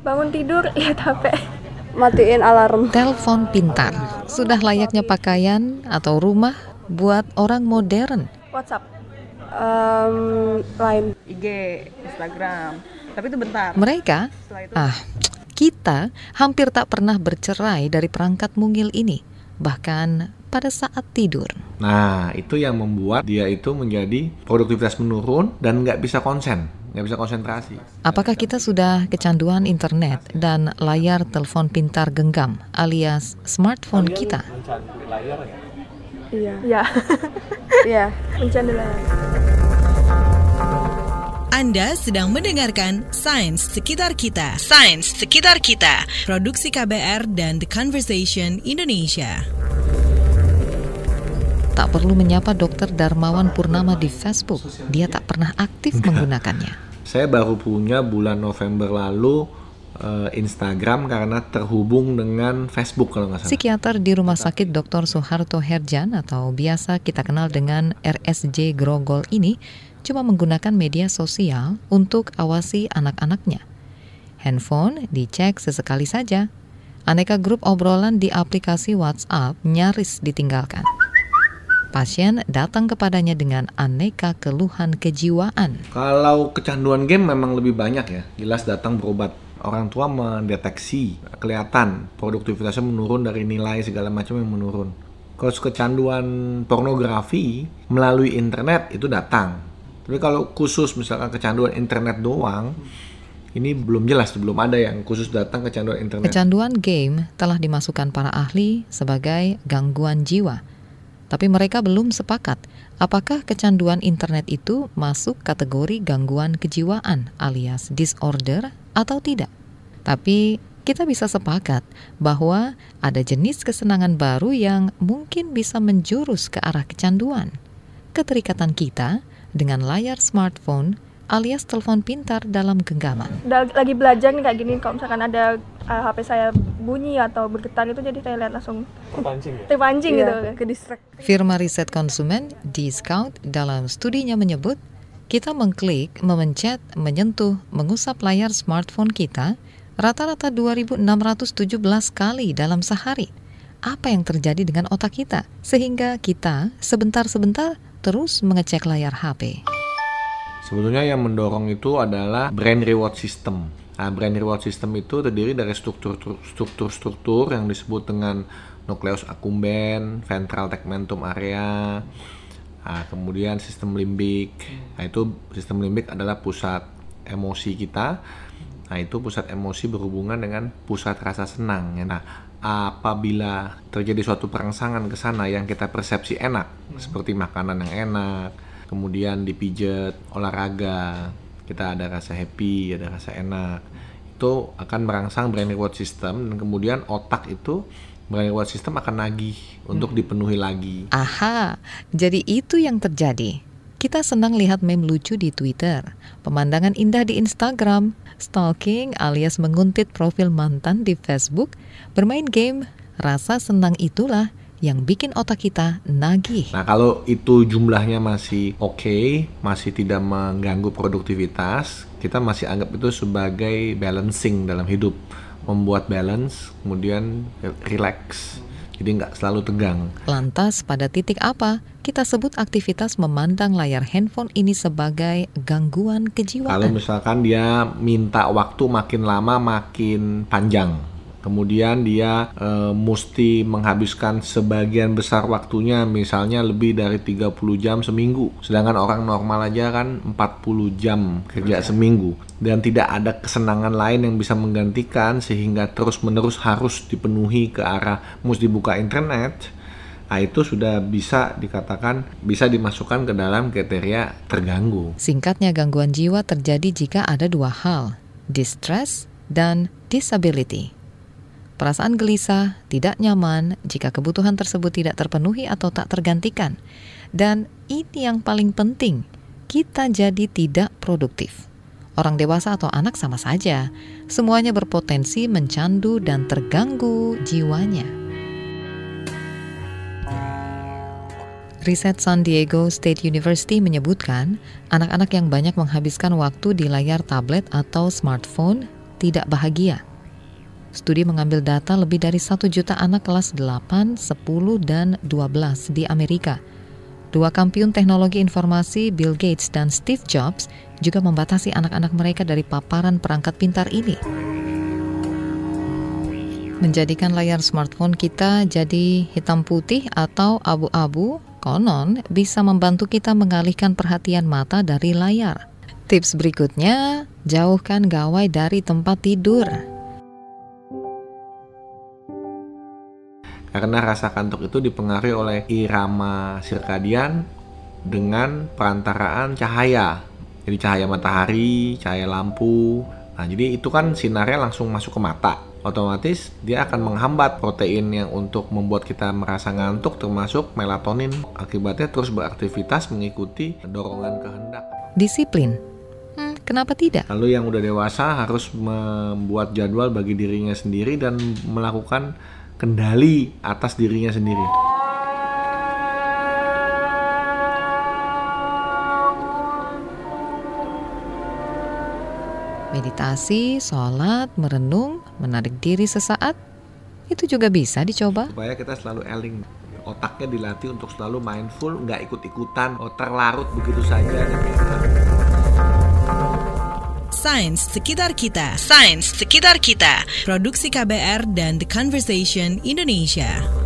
Bangun tidur lihat HP. Matiin alarm. Telepon pintar sudah layaknya pakaian atau rumah buat orang modern. WhatsApp. Um, Line. IG, Instagram. Tapi itu bentar. Mereka, ah, kita hampir tak pernah bercerai dari perangkat mungil ini, bahkan pada saat tidur. Nah, itu yang membuat dia itu menjadi produktivitas menurun dan nggak bisa konsen, nggak bisa konsentrasi. Apakah kita sudah kecanduan internet dan layar telepon pintar genggam alias smartphone kita? Iya. Ya, Iya. mencandu layar. Anda sedang mendengarkan Sains Sekitar Kita. Sains Sekitar Kita. Produksi KBR dan The Conversation Indonesia. Tak perlu menyapa Dr. Darmawan Purnama di Facebook. Dia tak pernah aktif menggunakannya. Saya baru punya bulan November lalu eh, Instagram karena terhubung dengan Facebook kalau nggak salah. Psikiater di Rumah Sakit Dr. Soeharto Herjan atau biasa kita kenal dengan RSJ Grogol ini cuma menggunakan media sosial untuk awasi anak-anaknya. Handphone dicek sesekali saja. Aneka grup obrolan di aplikasi WhatsApp nyaris ditinggalkan. Pasien datang kepadanya dengan aneka keluhan kejiwaan. Kalau kecanduan game memang lebih banyak ya, jelas datang berobat. Orang tua mendeteksi, kelihatan produktivitasnya menurun dari nilai segala macam yang menurun. Kalau kecanduan pornografi melalui internet itu datang. Tapi kalau khusus misalkan kecanduan internet doang, ini belum jelas, belum ada yang khusus datang kecanduan internet. Kecanduan game telah dimasukkan para ahli sebagai gangguan jiwa. Tapi mereka belum sepakat apakah kecanduan internet itu masuk kategori gangguan kejiwaan alias disorder atau tidak. Tapi kita bisa sepakat bahwa ada jenis kesenangan baru yang mungkin bisa menjurus ke arah kecanduan. Keterikatan kita dengan layar smartphone alias telepon pintar dalam genggaman. Lagi belajar nih kayak gini, kalau misalkan ada uh, HP saya bunyi atau bergetar itu jadi saya lihat langsung terpancing gitu. Iya, ke distract. Firma riset konsumen di Scout dalam studinya menyebut kita mengklik, memencet, menyentuh, mengusap layar smartphone kita rata-rata 2617 kali dalam sehari. Apa yang terjadi dengan otak kita sehingga kita sebentar-sebentar terus mengecek layar HP? Sebetulnya yang mendorong itu adalah brain reward system. Nah, brain reward system itu terdiri dari struktur-struktur yang disebut dengan nucleus accumbens, ventral tegmentum area, nah, kemudian sistem limbik. Nah, itu sistem limbik adalah pusat emosi kita. Nah, itu pusat emosi berhubungan dengan pusat rasa senang. Nah, apabila terjadi suatu perangsangan ke sana yang kita persepsi enak, seperti makanan yang enak, kemudian dipijat, olahraga, kita ada rasa happy, ada rasa enak. Itu akan merangsang brain reward system dan kemudian otak itu brain reward system akan nagih untuk dipenuhi lagi. Aha, jadi itu yang terjadi. Kita senang lihat meme lucu di Twitter, pemandangan indah di Instagram, stalking alias menguntit profil mantan di Facebook, bermain game, rasa senang itulah yang bikin otak kita nagih. Nah, kalau itu jumlahnya masih oke, masih tidak mengganggu produktivitas, kita masih anggap itu sebagai balancing dalam hidup. Membuat balance, kemudian relax. Jadi nggak selalu tegang. Lantas pada titik apa kita sebut aktivitas memandang layar handphone ini sebagai gangguan Kalau kejiwaan? misalkan dia minta waktu makin lama makin panjang, kemudian dia eh, mesti menghabiskan sebagian besar waktunya misalnya lebih dari 30 jam seminggu. Sedangkan orang normal aja kan 40 jam kerja seminggu dan tidak ada kesenangan lain yang bisa menggantikan sehingga terus-menerus harus dipenuhi ke arah mesti buka internet. Nah, itu sudah bisa dikatakan bisa dimasukkan ke dalam kriteria terganggu. Singkatnya gangguan jiwa terjadi jika ada dua hal, distress dan disability. Perasaan gelisah, tidak nyaman jika kebutuhan tersebut tidak terpenuhi atau tak tergantikan. Dan ini yang paling penting, kita jadi tidak produktif. Orang dewasa atau anak sama saja, semuanya berpotensi mencandu dan terganggu jiwanya. Riset San Diego State University menyebutkan, anak-anak yang banyak menghabiskan waktu di layar tablet atau smartphone tidak bahagia. Studi mengambil data lebih dari 1 juta anak kelas 8, 10, dan 12 di Amerika. Dua kampiun teknologi informasi Bill Gates dan Steve Jobs juga membatasi anak-anak mereka dari paparan perangkat pintar ini. Menjadikan layar smartphone kita jadi hitam putih atau abu-abu, konon bisa membantu kita mengalihkan perhatian mata dari layar. Tips berikutnya, jauhkan gawai dari tempat tidur. Karena rasa kantuk itu dipengaruhi oleh irama sirkadian dengan perantaraan cahaya. Jadi cahaya matahari, cahaya lampu. Nah, jadi itu kan sinarnya langsung masuk ke mata. Otomatis dia akan menghambat protein yang untuk membuat kita merasa ngantuk termasuk melatonin. Akibatnya terus beraktivitas mengikuti dorongan kehendak. Disiplin. Hmm, kenapa tidak? Lalu yang udah dewasa harus membuat jadwal bagi dirinya sendiri dan melakukan kendali atas dirinya sendiri. Meditasi, sholat, merenung, menarik diri sesaat, itu juga bisa dicoba. Supaya kita selalu eling, otaknya dilatih untuk selalu mindful, nggak ikut-ikutan, oh, terlarut begitu saja. Sains Sekitar Kita. Sains Sekitar Kita. Produksi KBR dan The Conversation Indonesia.